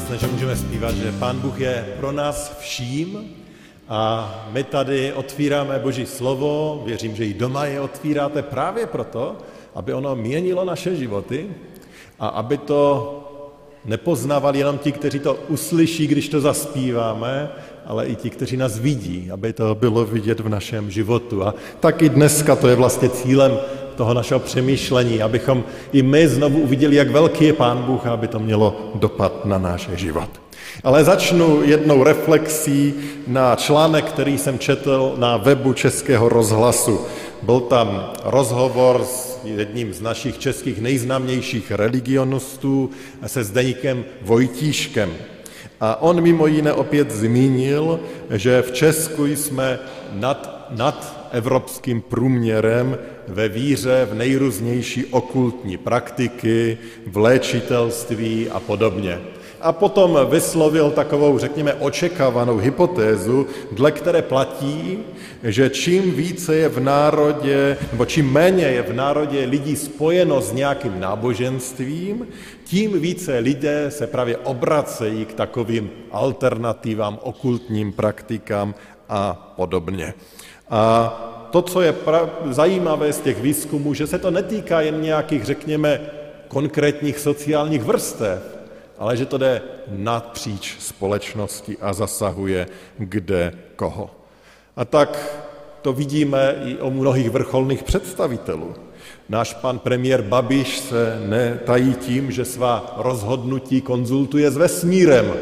Krásné, že můžeme zpívat, že Pán Bůh je pro nás vším a my tady otvíráme Boží slovo, věřím, že i doma je otvíráte právě proto, aby ono měnilo naše životy a aby to nepoznávali jenom ti, kteří to uslyší, když to zaspíváme, ale i ti, kteří nás vidí, aby to bylo vidět v našem životu. A tak i dneska to je vlastně cílem toho našeho přemýšlení, abychom i my znovu uviděli, jak velký je Pán Bůh a aby to mělo dopad na náš život. Ale začnu jednou reflexí na článek, který jsem četl na webu Českého rozhlasu. Byl tam rozhovor s jedním z našich českých nejznámějších religionistů, se Zdeníkem Vojtíškem. A on mimo jiné opět zmínil, že v Česku jsme nad, nad evropským průměrem ve víře v nejrůznější okultní praktiky, v léčitelství a podobně. A potom vyslovil takovou, řekněme, očekávanou hypotézu, dle které platí, že čím více je v národě, nebo čím méně je v národě lidí spojeno s nějakým náboženstvím, tím více lidé se právě obracejí k takovým alternativám, okultním praktikám a podobně. A to, co je zajímavé z těch výzkumů, že se to netýká jen nějakých, řekněme, konkrétních sociálních vrstev, ale že to jde napříč společnosti a zasahuje kde koho. A tak to vidíme i o mnohých vrcholných představitelů. Náš pan premiér Babiš se netají tím, že svá rozhodnutí konzultuje s vesmírem,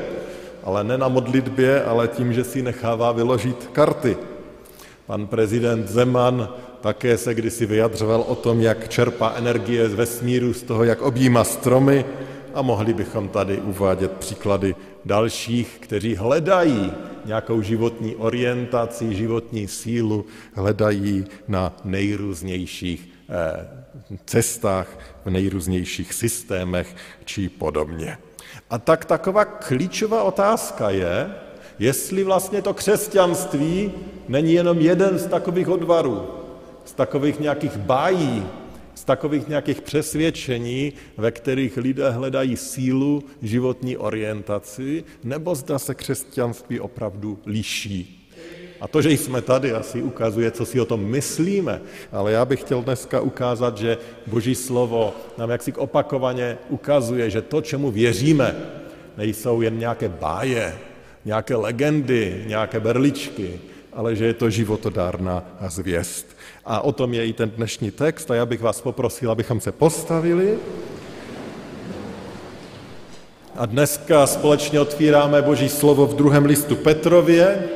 ale ne na modlitbě, ale tím, že si nechává vyložit karty. Pan prezident Zeman také se kdysi vyjadřoval o tom, jak čerpá energie z vesmíru, z toho, jak objíma stromy a mohli bychom tady uvádět příklady dalších, kteří hledají nějakou životní orientaci, životní sílu, hledají na nejrůznějších eh, cestách, v nejrůznějších systémech či podobně. A tak taková klíčová otázka je, jestli vlastně to křesťanství není jenom jeden z takových odvarů, z takových nějakých bájí, z takových nějakých přesvědčení, ve kterých lidé hledají sílu, životní orientaci, nebo zda se křesťanství opravdu liší. A to, že jsme tady, asi ukazuje, co si o tom myslíme, ale já bych chtěl dneska ukázat, že Boží slovo nám jaksi opakovaně ukazuje, že to, čemu věříme, nejsou jen nějaké báje, nějaké legendy, nějaké berličky, ale že je to životodárná zvěst. A o tom je i ten dnešní text a já bych vás poprosil, abychom se postavili. A dneska společně otvíráme Boží slovo v druhém listu Petrově,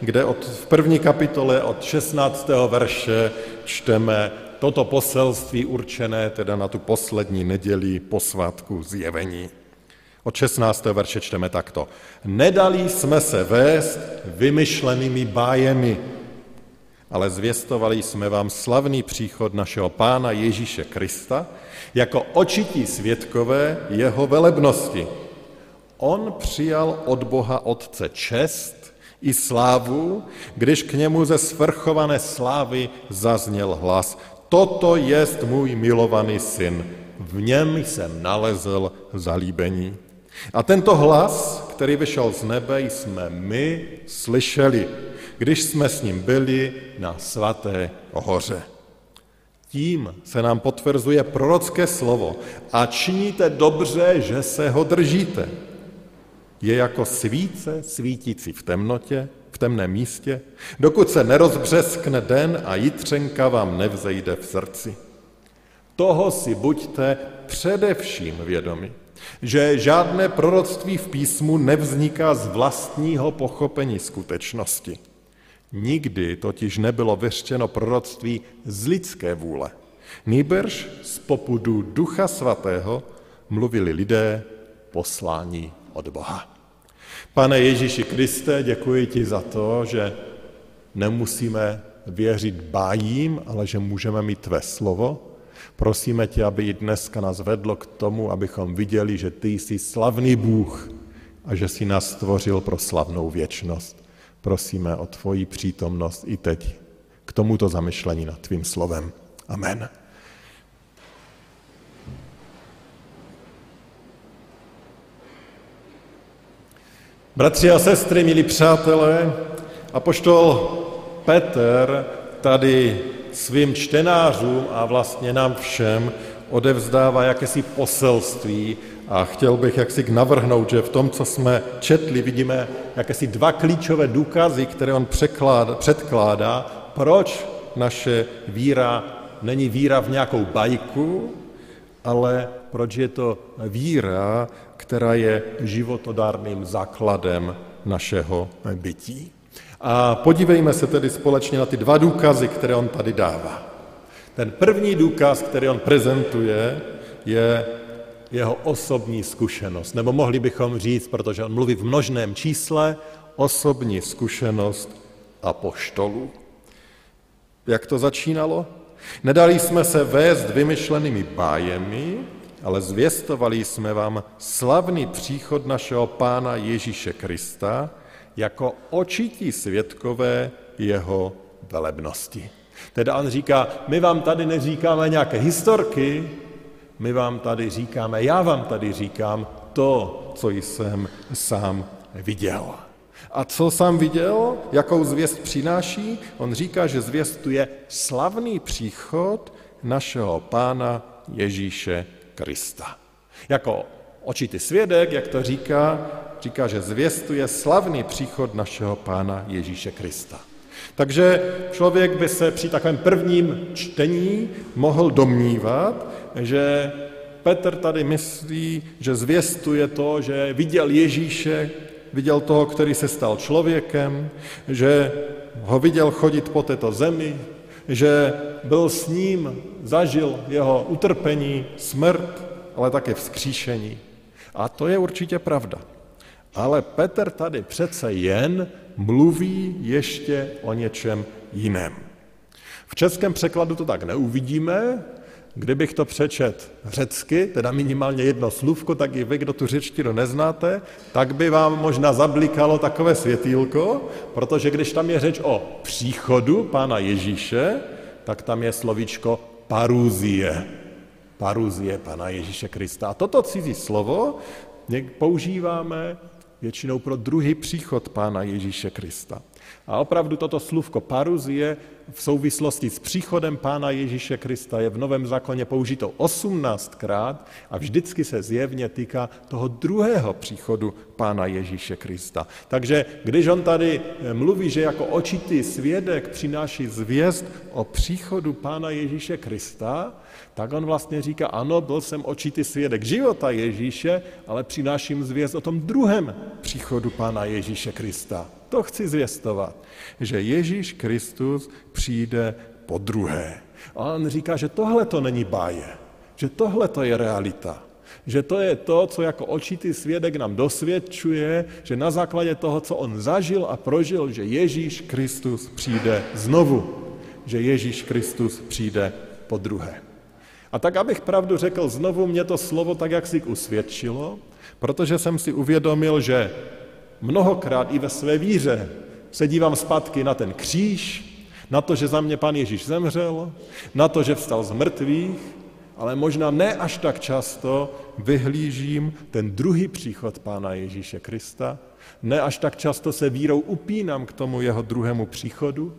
kde od, v první kapitole od 16. verše čteme toto poselství určené teda na tu poslední neděli posvátku zjevení. Od 16. verše čteme takto. Nedali jsme se vést vymyšlenými bájemi, ale zvěstovali jsme vám slavný příchod našeho Pána Ježíše Krista jako očití svědkové jeho velebnosti. On přijal od Boha Otce čest i slávu, když k němu ze svrchované slávy zazněl hlas. Toto jest můj milovaný syn, v něm jsem nalezl zalíbení. A tento hlas, který vyšel z nebe, jsme my slyšeli, když jsme s ním byli na svaté hoře. Tím se nám potvrzuje prorocké slovo a činíte dobře, že se ho držíte. Je jako svíce svítící v temnotě, v temném místě, dokud se nerozbřeskne den a jitřenka vám nevzejde v srdci. Toho si buďte především vědomi že žádné proroctví v písmu nevzniká z vlastního pochopení skutečnosti. Nikdy totiž nebylo vyřčeno proroctví z lidské vůle. Nýbrž z popudu Ducha Svatého mluvili lidé poslání od Boha. Pane Ježíši Kriste, děkuji ti za to, že nemusíme věřit bájím, ale že můžeme mít tvé slovo. Prosíme tě, aby i dneska nás vedlo k tomu, abychom viděli, že ty jsi slavný Bůh a že jsi nás stvořil pro slavnou věčnost. Prosíme o tvoji přítomnost i teď k tomuto zamyšlení nad tvým slovem. Amen. Bratři a sestry, milí přátelé, apoštol Petr tady svým čtenářům a vlastně nám všem odevzdává jakési poselství a chtěl bych jaksi navrhnout, že v tom, co jsme četli, vidíme jakési dva klíčové důkazy, které on překláda, předkládá, proč naše víra není víra v nějakou bajku, ale proč je to víra, která je životodárným základem našeho bytí. A podívejme se tedy společně na ty dva důkazy, které on tady dává. Ten první důkaz, který on prezentuje, je jeho osobní zkušenost. Nebo mohli bychom říct, protože on mluví v množném čísle, osobní zkušenost apoštolů. Jak to začínalo? Nedali jsme se vést vymyšlenými bájemi, ale zvěstovali jsme vám slavný příchod našeho Pána Ježíše Krista jako očití světkové jeho velebnosti. Teda on říká, my vám tady neříkáme nějaké historky, my vám tady říkáme, já vám tady říkám to, co jsem sám viděl. A co sám viděl, jakou zvěst přináší? On říká, že zvěstuje slavný příchod našeho pána Ježíše Krista. Jako očitý svědek, jak to říká, říká, že zvěstuje slavný příchod našeho pána Ježíše Krista. Takže člověk by se při takovém prvním čtení mohl domnívat, že Petr tady myslí, že zvěstuje to, že viděl Ježíše, viděl toho, který se stal člověkem, že ho viděl chodit po této zemi, že byl s ním, zažil jeho utrpení, smrt, ale také vzkříšení. A to je určitě pravda. Ale Petr tady přece jen mluví ještě o něčem jiném. V českém překladu to tak neuvidíme, Kdybych to přečet řecky, teda minimálně jedno slůvko, tak i vy, kdo tu řečtinu neznáte, tak by vám možná zablikalo takové světýlko, protože když tam je řeč o příchodu Pána Ježíše, tak tam je slovíčko paruzie. Paruzie Pána Ježíše Krista. A toto cizí slovo používáme většinou pro druhý příchod Pána Ježíše Krista. A opravdu toto slůvko paruzie v souvislosti s příchodem Pána Ježíše Krista je v Novém zákoně použito 18krát a vždycky se zjevně týká toho druhého příchodu Pána Ježíše Krista. Takže když on tady eh, mluví, že jako očitý svědek přináší zvěst o příchodu Pána Ježíše Krista, tak on vlastně říká, ano, byl jsem očitý svědek života Ježíše, ale přináším zvěst o tom druhém příchodu Pána Ježíše Krista. To chci zvěstovat, že Ježíš Kristus přijde po druhé. A on říká, že tohle to není báje, že tohle to je realita. Že to je to, co jako očitý svědek nám dosvědčuje, že na základě toho, co on zažil a prožil, že Ježíš Kristus přijde znovu. Že Ježíš Kristus přijde po druhé. A tak, abych pravdu řekl, znovu mě to slovo tak, jak si usvědčilo, protože jsem si uvědomil, že mnohokrát i ve své víře se dívám zpátky na ten kříž, na to, že za mě pan Ježíš zemřel, na to, že vstal z mrtvých, ale možná ne až tak často vyhlížím ten druhý příchod Pána Ježíše Krista, ne až tak často se vírou upínám k tomu jeho druhému příchodu,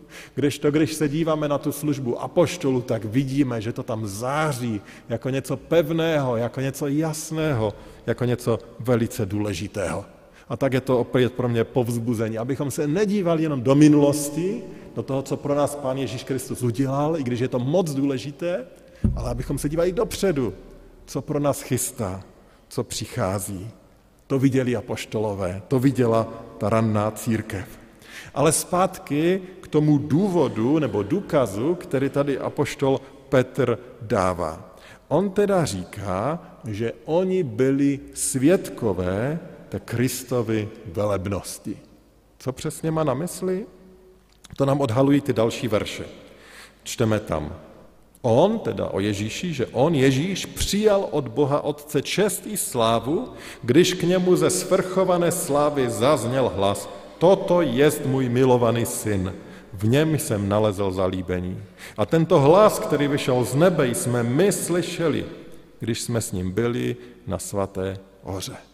to, když se díváme na tu službu apoštolu, tak vidíme, že to tam září jako něco pevného, jako něco jasného, jako něco velice důležitého. A tak je to opět pro mě povzbuzení, abychom se nedívali jenom do minulosti, do toho, co pro nás Pán Ježíš Kristus udělal, i když je to moc důležité, ale abychom se dívali dopředu, co pro nás chystá, co přichází. To viděli apoštolové, to viděla ta ranná církev. Ale zpátky k tomu důvodu nebo důkazu, který tady apoštol Petr dává. On teda říká, že oni byli svědkové té Kristovi velebnosti. Co přesně má na mysli? To nám odhalují ty další verše. Čteme tam. On, teda o Ježíši, že on, Ježíš, přijal od Boha Otce čest i slávu, když k němu ze svrchované slávy zazněl hlas, toto jest můj milovaný syn, v něm jsem nalezl zalíbení. A tento hlas, který vyšel z nebe, jsme my slyšeli, když jsme s ním byli na svaté hoře.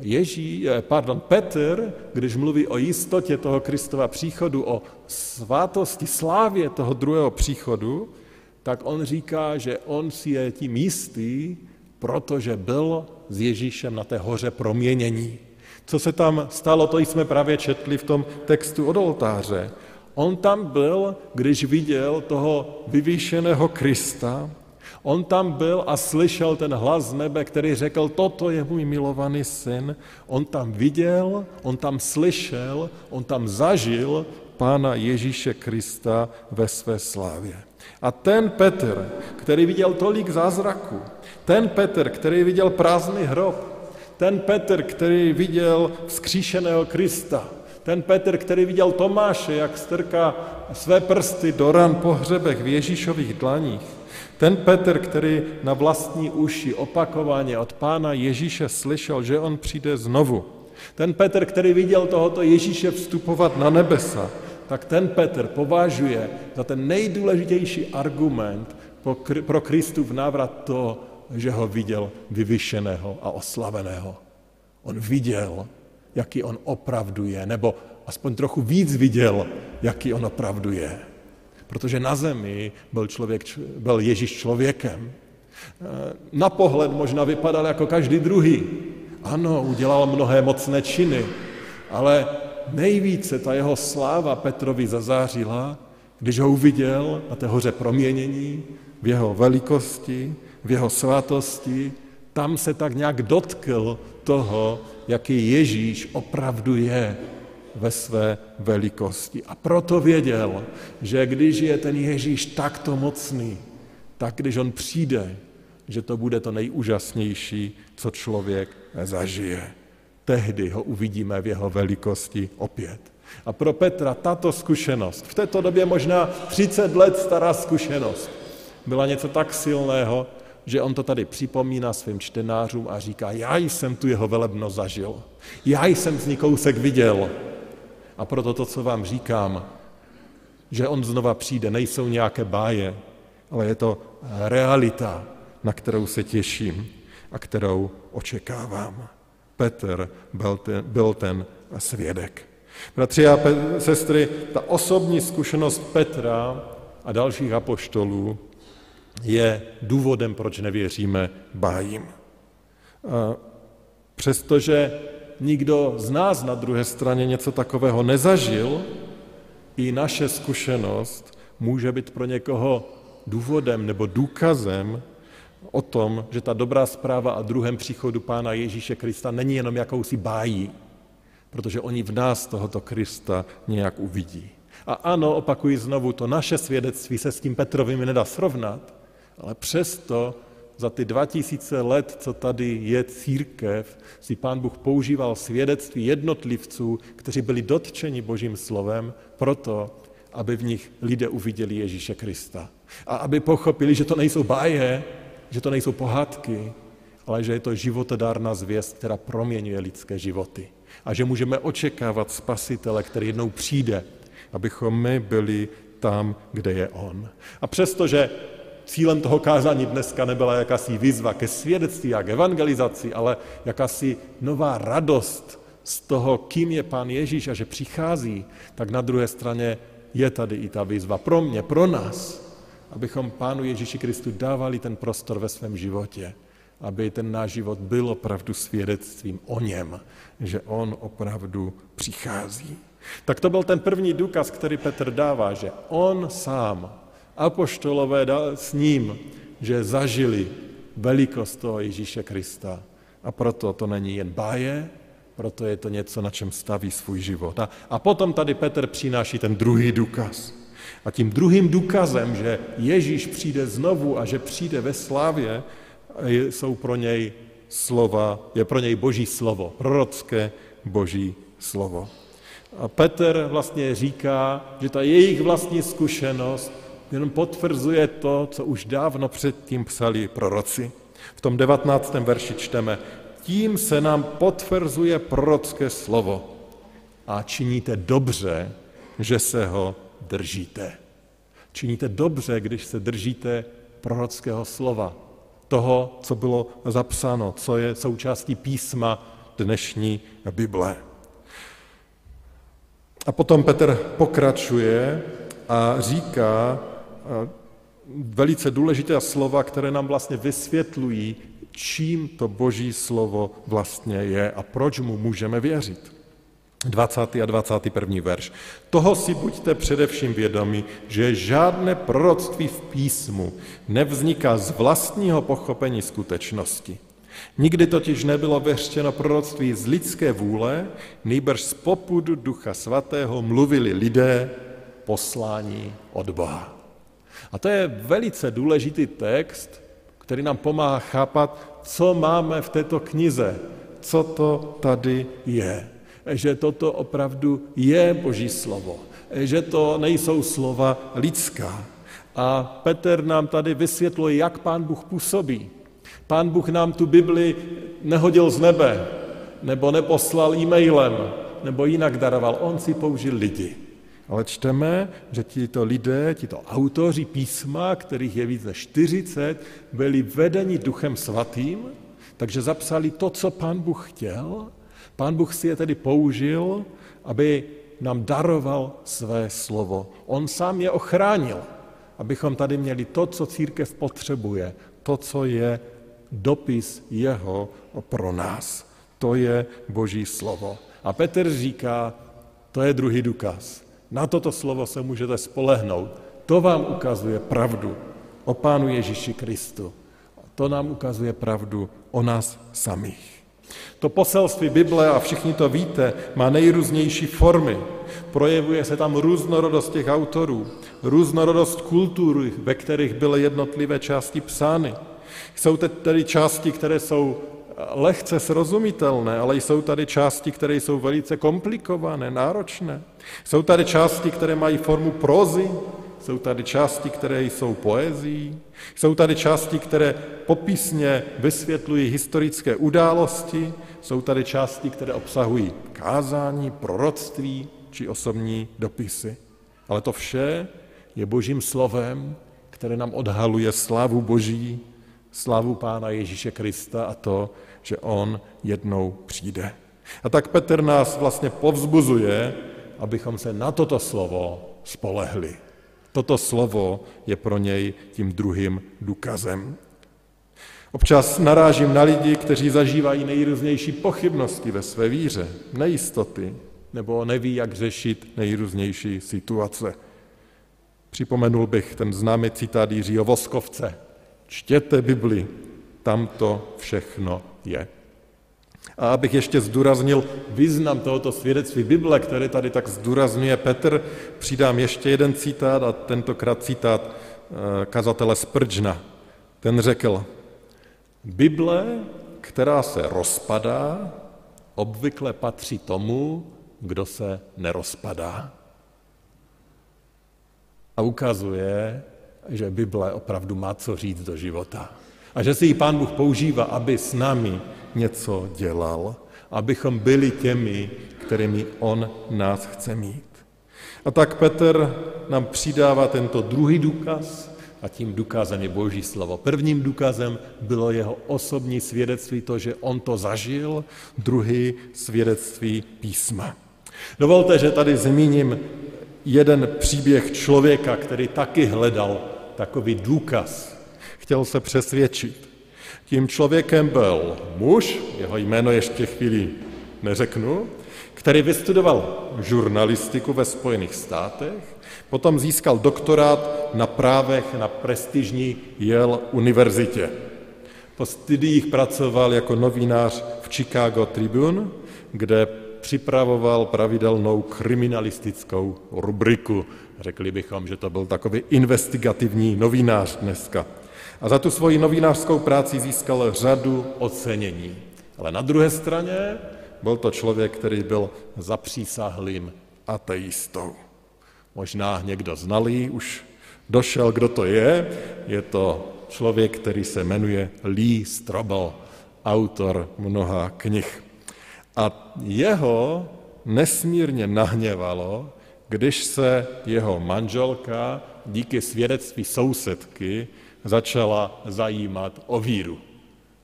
Ježí, eh, pardon, Petr, když mluví o jistotě toho Kristova příchodu, o svátosti, slávě toho druhého příchodu, tak on říká, že on si je tím jistý, protože byl s Ježíšem na té hoře proměnění. Co se tam stalo, to jsme právě četli v tom textu od oltáře. On tam byl, když viděl toho vyvýšeného Krista, on tam byl a slyšel ten hlas z nebe, který řekl, toto je můj milovaný syn. On tam viděl, on tam slyšel, on tam zažil Pána Ježíše Krista ve své slávě. A ten Petr, který viděl tolik zázraků, ten Petr, který viděl prázdný hrob, ten Petr, který viděl vzkříšeného Krista, ten Petr, který viděl Tomáše, jak strká své prsty do ran po hřebech v Ježíšových dlaních, ten Petr, který na vlastní uši opakovaně od pána Ježíše slyšel, že on přijde znovu, ten Petr, který viděl tohoto Ježíše vstupovat na nebesa, tak ten Petr považuje za ten nejdůležitější argument pro Kristův návrat to, že ho viděl vyvyšeného a oslaveného. On viděl, jaký on opravdu je, nebo aspoň trochu víc viděl, jaký on opravdu je. Protože na zemi byl, člověk, byl Ježíš člověkem. Na pohled možná vypadal jako každý druhý. Ano, udělal mnohé mocné činy, ale nejvíce ta jeho sláva Petrovi zazářila, když ho uviděl na té hoře proměnění, v jeho velikosti, v jeho svátosti, tam se tak nějak dotkl toho, jaký Ježíš opravdu je ve své velikosti. A proto věděl, že když je ten Ježíš takto mocný, tak když on přijde, že to bude to nejúžasnější, co člověk zažije. Tehdy ho uvidíme v jeho velikosti opět. A pro Petra tato zkušenost, v této době možná 30 let stará zkušenost, byla něco tak silného, že on to tady připomíná svým čtenářům a říká, já jsem tu jeho velebno zažil, já jsem z ní kousek viděl. A proto to, co vám říkám, že on znova přijde, nejsou nějaké báje, ale je to realita, na kterou se těším a kterou očekávám. Petr byl ten, byl ten svědek. Bratři a sestry, ta osobní zkušenost Petra a dalších apoštolů je důvodem, proč nevěříme bájím. Přestože nikdo z nás na druhé straně něco takového nezažil, i naše zkušenost může být pro někoho důvodem nebo důkazem o tom, že ta dobrá zpráva a druhém příchodu Pána Ježíše Krista není jenom jakousi bájí, protože oni v nás tohoto Krista nějak uvidí. A ano, opakuji znovu, to naše svědectví se s tím Petrovým nedá srovnat, ale přesto za ty dva tisíce let, co tady je církev, si pán Bůh používal svědectví jednotlivců, kteří byli dotčeni Božím slovem, proto, aby v nich lidé uviděli Ježíše Krista. A aby pochopili, že to nejsou báje, že to nejsou pohádky, ale že je to životodárná zvěst, která proměňuje lidské životy. A že můžeme očekávat spasitele, který jednou přijde, abychom my byli tam, kde je On. A přestože cílem toho kázání dneska nebyla jakási výzva ke svědectví a k evangelizaci, ale jakási nová radost z toho, kým je Pán Ježíš a že přichází, tak na druhé straně je tady i ta výzva pro mě, pro nás, abychom Pánu Ježíši Kristu dávali ten prostor ve svém životě, aby ten náš život byl opravdu svědectvím o něm, že on opravdu přichází. Tak to byl ten první důkaz, který Petr dává, že on sám apoštolové s ním, že zažili velikost toho Ježíše Krista. A proto to není jen báje, proto je to něco, na čem staví svůj život. A, a potom tady Petr přináší ten druhý důkaz. A tím druhým důkazem, že Ježíš přijde znovu a že přijde ve slávě, jsou pro něj slova, je pro něj boží slovo, prorocké boží slovo. A Petr vlastně říká, že ta jejich vlastní zkušenost jenom potvrzuje to, co už dávno předtím psali proroci. V tom 19. verši čteme, tím se nám potvrzuje prorocké slovo a činíte dobře, že se ho držíte. Činíte dobře, když se držíte prorockého slova, toho, co bylo zapsáno, co je součástí písma dnešní Bible. A potom Petr pokračuje a říká velice důležité slova, které nám vlastně vysvětlují, čím to boží slovo vlastně je a proč mu můžeme věřit. 20. a 21. verš. Toho si buďte především vědomi, že žádné proroctví v písmu nevzniká z vlastního pochopení skutečnosti. Nikdy totiž nebylo věřtěno proroctví z lidské vůle, nejbrž z popudu Ducha Svatého mluvili lidé poslání od Boha. A to je velice důležitý text, který nám pomáhá chápat, co máme v této knize, co to tady je. Že toto opravdu je Boží slovo, že to nejsou slova lidská. A Petr nám tady vysvětluje, jak pán Bůh působí. Pán Bůh nám tu Bibli nehodil z nebe, nebo neposlal e-mailem, nebo jinak daroval. On si použil lidi. Ale čteme, že tito lidé, tito autoři písma, kterých je víc než 40, byli vedeni duchem svatým, takže zapsali to, co pán Bůh chtěl. Pán Bůh si je tedy použil, aby nám daroval své slovo. On sám je ochránil, abychom tady měli to, co církev potřebuje, to, co je dopis jeho pro nás. To je Boží slovo. A Petr říká, to je druhý důkaz. Na toto slovo se můžete spolehnout. To vám ukazuje pravdu o Pánu Ježíši Kristu. To nám ukazuje pravdu o nás samých. To poselství Bible, a všichni to víte, má nejrůznější formy. Projevuje se tam různorodost těch autorů, různorodost kultury, ve kterých byly jednotlivé části psány. Jsou tedy části, které jsou lehce srozumitelné, ale jsou tady části, které jsou velice komplikované, náročné. Jsou tady části, které mají formu prozy, jsou tady části, které jsou poezí, jsou tady části, které popisně vysvětlují historické události, jsou tady části, které obsahují kázání, proroctví či osobní dopisy. Ale to vše je božím slovem, které nám odhaluje slávu Boží, slávu Pána Ježíše Krista a to, že on jednou přijde. A tak Petr nás vlastně povzbuzuje, abychom se na toto slovo spolehli. Toto slovo je pro něj tím druhým důkazem. Občas narážím na lidi, kteří zažívají nejrůznější pochybnosti ve své víře, nejistoty, nebo neví, jak řešit nejrůznější situace. Připomenul bych ten známý citát Jiřího Voskovce. Čtěte Bibli, tam to všechno je. A abych ještě zdůraznil význam tohoto svědectví Bible, které tady tak zdůrazňuje Petr, přidám ještě jeden citát a tentokrát citát eh, kazatele Sprdžna. Ten řekl, Bible, která se rozpadá, obvykle patří tomu, kdo se nerozpadá. A ukazuje, že Bible opravdu má co říct do života. A že si ji Pán Bůh používá, aby s námi něco dělal, abychom byli těmi, kterými On nás chce mít. A tak Petr nám přidává tento druhý důkaz, a tím důkazem je Boží slovo. Prvním důkazem bylo jeho osobní svědectví, to, že on to zažil, druhý svědectví písma. Dovolte, že tady zmíním jeden příběh člověka, který taky hledal takový důkaz. Chtěl se přesvědčit. Tím člověkem byl muž, jeho jméno ještě chvíli neřeknu, který vystudoval žurnalistiku ve Spojených státech, potom získal doktorát na právech na prestižní Yale univerzitě. Po studiích pracoval jako novinář v Chicago Tribune, kde připravoval pravidelnou kriminalistickou rubriku. Řekli bychom, že to byl takový investigativní novinář dneska. A za tu svoji novinářskou práci získal řadu ocenění. Ale na druhé straně byl to člověk, který byl zapřísahlým ateistou. Možná někdo znalý už došel, kdo to je. Je to člověk, který se jmenuje Lee Strobel, autor mnoha knih. A jeho nesmírně nahněvalo, když se jeho manželka díky svědectví sousedky začala zajímat o víru.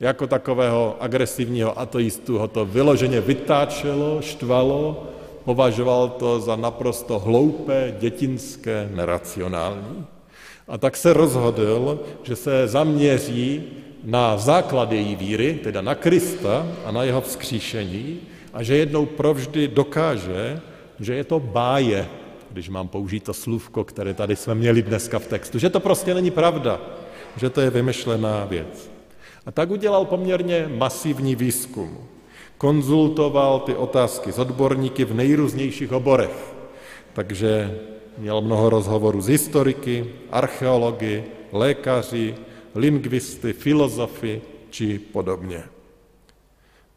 Jako takového agresivního ateistu ho to vyloženě vytáčelo, štvalo, považoval to za naprosto hloupé, dětinské, neracionální. A tak se rozhodl, že se zaměří na základ její víry, teda na Krista a na jeho vzkříšení, a že jednou provždy dokáže, že je to báje, když mám použít to slůvko, které tady jsme měli dneska v textu, že to prostě není pravda, že to je vymyšlená věc. A tak udělal poměrně masivní výzkum. Konzultoval ty otázky s odborníky v nejrůznějších oborech. Takže měl mnoho rozhovorů s historiky, archeology, lékaři, lingvisty, filozofy či podobně.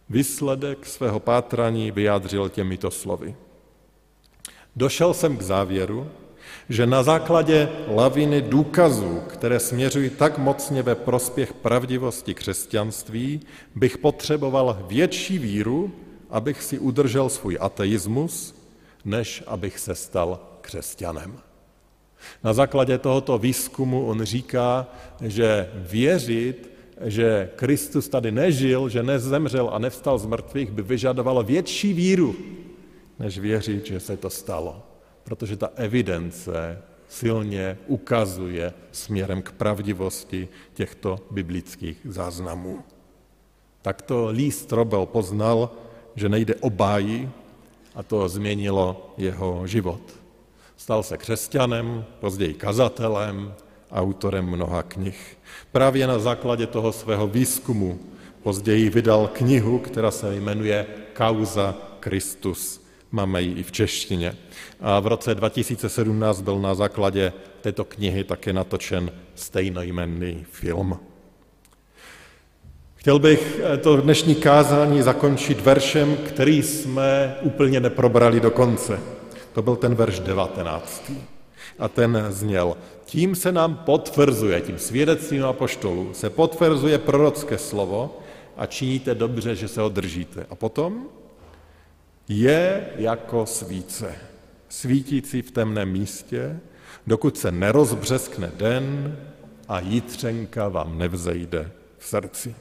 Výsledek svého pátraní vyjádřil těmito slovy. Došel jsem k závěru, že na základě laviny důkazů, které směřují tak mocně ve prospěch pravdivosti křesťanství, bych potřeboval větší víru, abych si udržel svůj ateismus, než abych se stal křesťanem. Na základě tohoto výzkumu on říká, že věřit, že Kristus tady nežil, že nezemřel a nevstal z mrtvých, by vyžadovalo větší víru, než věřit, že se to stalo protože ta evidence silně ukazuje směrem k pravdivosti těchto biblických záznamů. Takto Lee Strobel poznal, že nejde o báji a to změnilo jeho život. Stal se křesťanem, později kazatelem, autorem mnoha knih. Právě na základě toho svého výzkumu později vydal knihu, která se jmenuje Kauza Christus. Máme ji i v češtině. A v roce 2017 byl na základě této knihy také natočen stejnojmenný film. Chtěl bych to dnešní kázání zakončit veršem, který jsme úplně neprobrali do konce. To byl ten verš 19. A ten zněl, tím se nám potvrzuje, tím svědectvím apoštolů, se potvrzuje prorocké slovo a činíte dobře, že se ho držíte. A potom je jako svíce, svítící v temném místě, dokud se nerozbřeskne den a jitřenka vám nevzejde v srdci.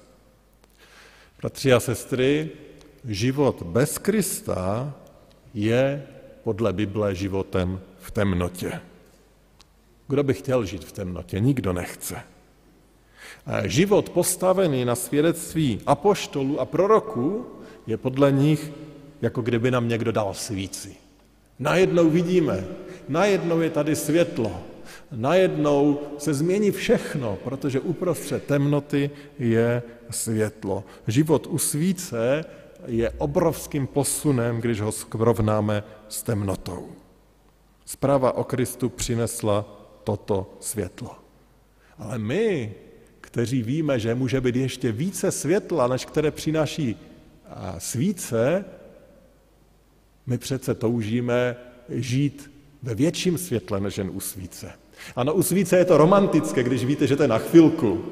Bratři a sestry, život bez Krista je podle Bible životem v temnotě. Kdo by chtěl žít v temnotě? Nikdo nechce. Život postavený na svědectví apoštolů a proroků je podle nich jako kdyby nám někdo dal svíci. Najednou vidíme, najednou je tady světlo, najednou se změní všechno, protože uprostřed temnoty je světlo. Život u svíce je obrovským posunem, když ho skrovnáme s temnotou. Zpráva o Kristu přinesla toto světlo. Ale my, kteří víme, že může být ještě více světla, než které přináší svíce, my přece toužíme žít ve větším světle než jen u svíce. Ano, u svíce je to romantické, když víte, že to je na chvilku,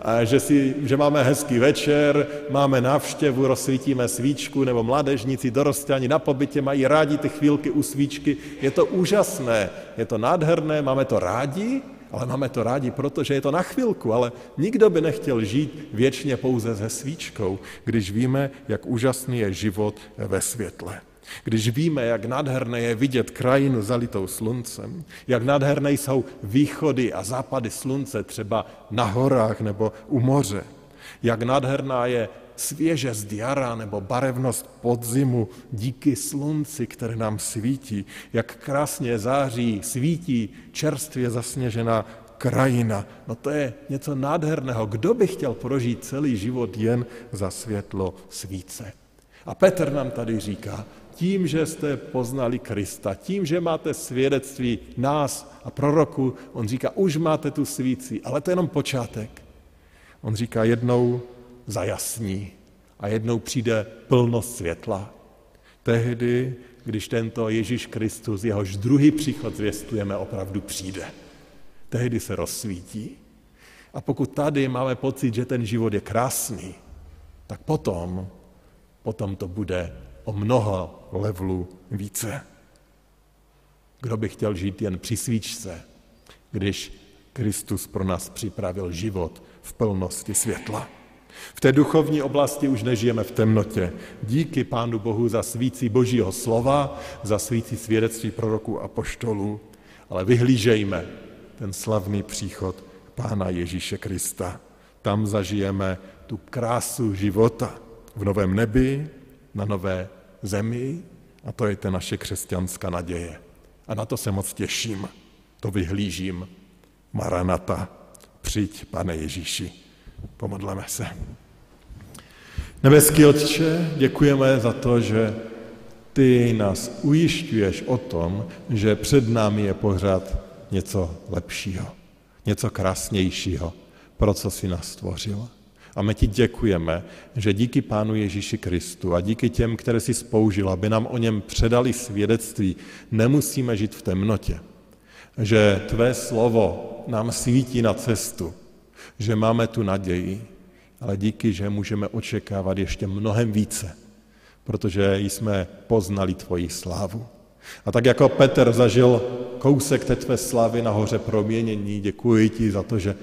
a že, si, že máme hezký večer, máme návštěvu, rozsvítíme svíčku, nebo mládežníci, dorostění na pobytě mají rádi ty chvílky u svíčky. Je to úžasné, je to nádherné, máme to rádi, ale máme to rádi, protože je to na chvilku, ale nikdo by nechtěl žít věčně pouze se svíčkou, když víme, jak úžasný je život ve světle. Když víme, jak nádherné je vidět krajinu zalitou sluncem, jak nádherné jsou východy a západy slunce třeba na horách nebo u moře, jak nádherná je svěžest jara nebo barevnost podzimu díky slunci, které nám svítí, jak krásně září, svítí čerstvě zasněžená krajina. No to je něco nádherného. Kdo by chtěl prožít celý život jen za světlo svíce? A Petr nám tady říká, tím, že jste poznali Krista, tím, že máte svědectví nás a proroku, on říká, už máte tu svíci, ale to je jenom počátek. On říká, jednou zajasní a jednou přijde plnost světla. Tehdy, když tento Ježíš Kristus, jehož druhý příchod zvěstujeme, opravdu přijde. Tehdy se rozsvítí. A pokud tady máme pocit, že ten život je krásný, tak potom, potom to bude o mnoho levelů více. Kdo by chtěl žít jen při svíčce, když Kristus pro nás připravil život v plnosti světla. V té duchovní oblasti už nežijeme v temnotě. Díky Pánu Bohu za svící Božího slova, za svící svědectví proroků a poštolů, ale vyhlížejme ten slavný příchod Pána Ježíše Krista. Tam zažijeme tu krásu života v novém nebi, na nové zemi a to je ta naše křesťanská naděje. A na to se moc těším, to vyhlížím. Maranata, přijď, pane Ježíši. Pomodleme se. Nebeský Otče, děkujeme za to, že ty nás ujišťuješ o tom, že před námi je pořád něco lepšího, něco krásnějšího, pro co si nás stvořil. A my ti děkujeme, že díky Pánu Ježíši Kristu a díky těm, které si spoužil, aby nám o něm předali svědectví, nemusíme žít v temnotě. Že tvé slovo nám svítí na cestu, že máme tu naději, ale díky, že můžeme očekávat ještě mnohem více, protože jsme poznali tvoji slávu. A tak jako Petr zažil kousek té tvé slávy na hoře proměnění, děkuji ti za to, že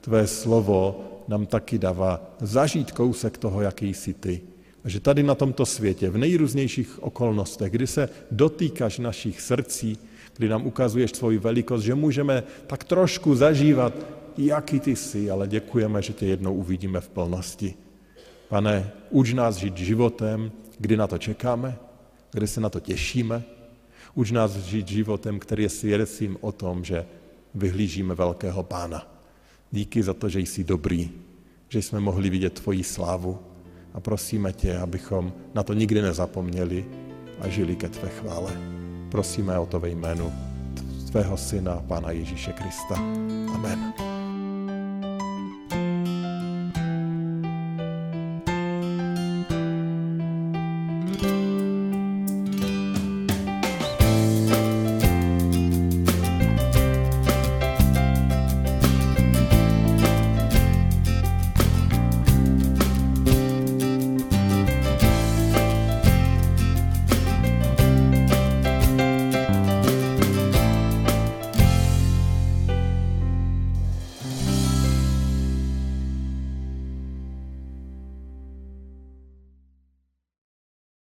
tvé slovo nám taky dává zažít kousek toho, jaký jsi ty. A že tady na tomto světě, v nejrůznějších okolnostech, kdy se dotýkáš našich srdcí, kdy nám ukazuješ svoji velikost, že můžeme tak trošku zažívat, jaký ty jsi, ale děkujeme, že tě jednou uvidíme v plnosti. Pane, uč nás žít životem, kdy na to čekáme, kdy se na to těšíme. Uč nás žít životem, který je svědectvím o tom, že vyhlížíme velkého pána. Díky za to, že jsi dobrý, že jsme mohli vidět tvoji slávu a prosíme tě, abychom na to nikdy nezapomněli a žili ke tvé chvále. Prosíme o to ve jménu tvého syna, Pána Ježíše Krista. Amen.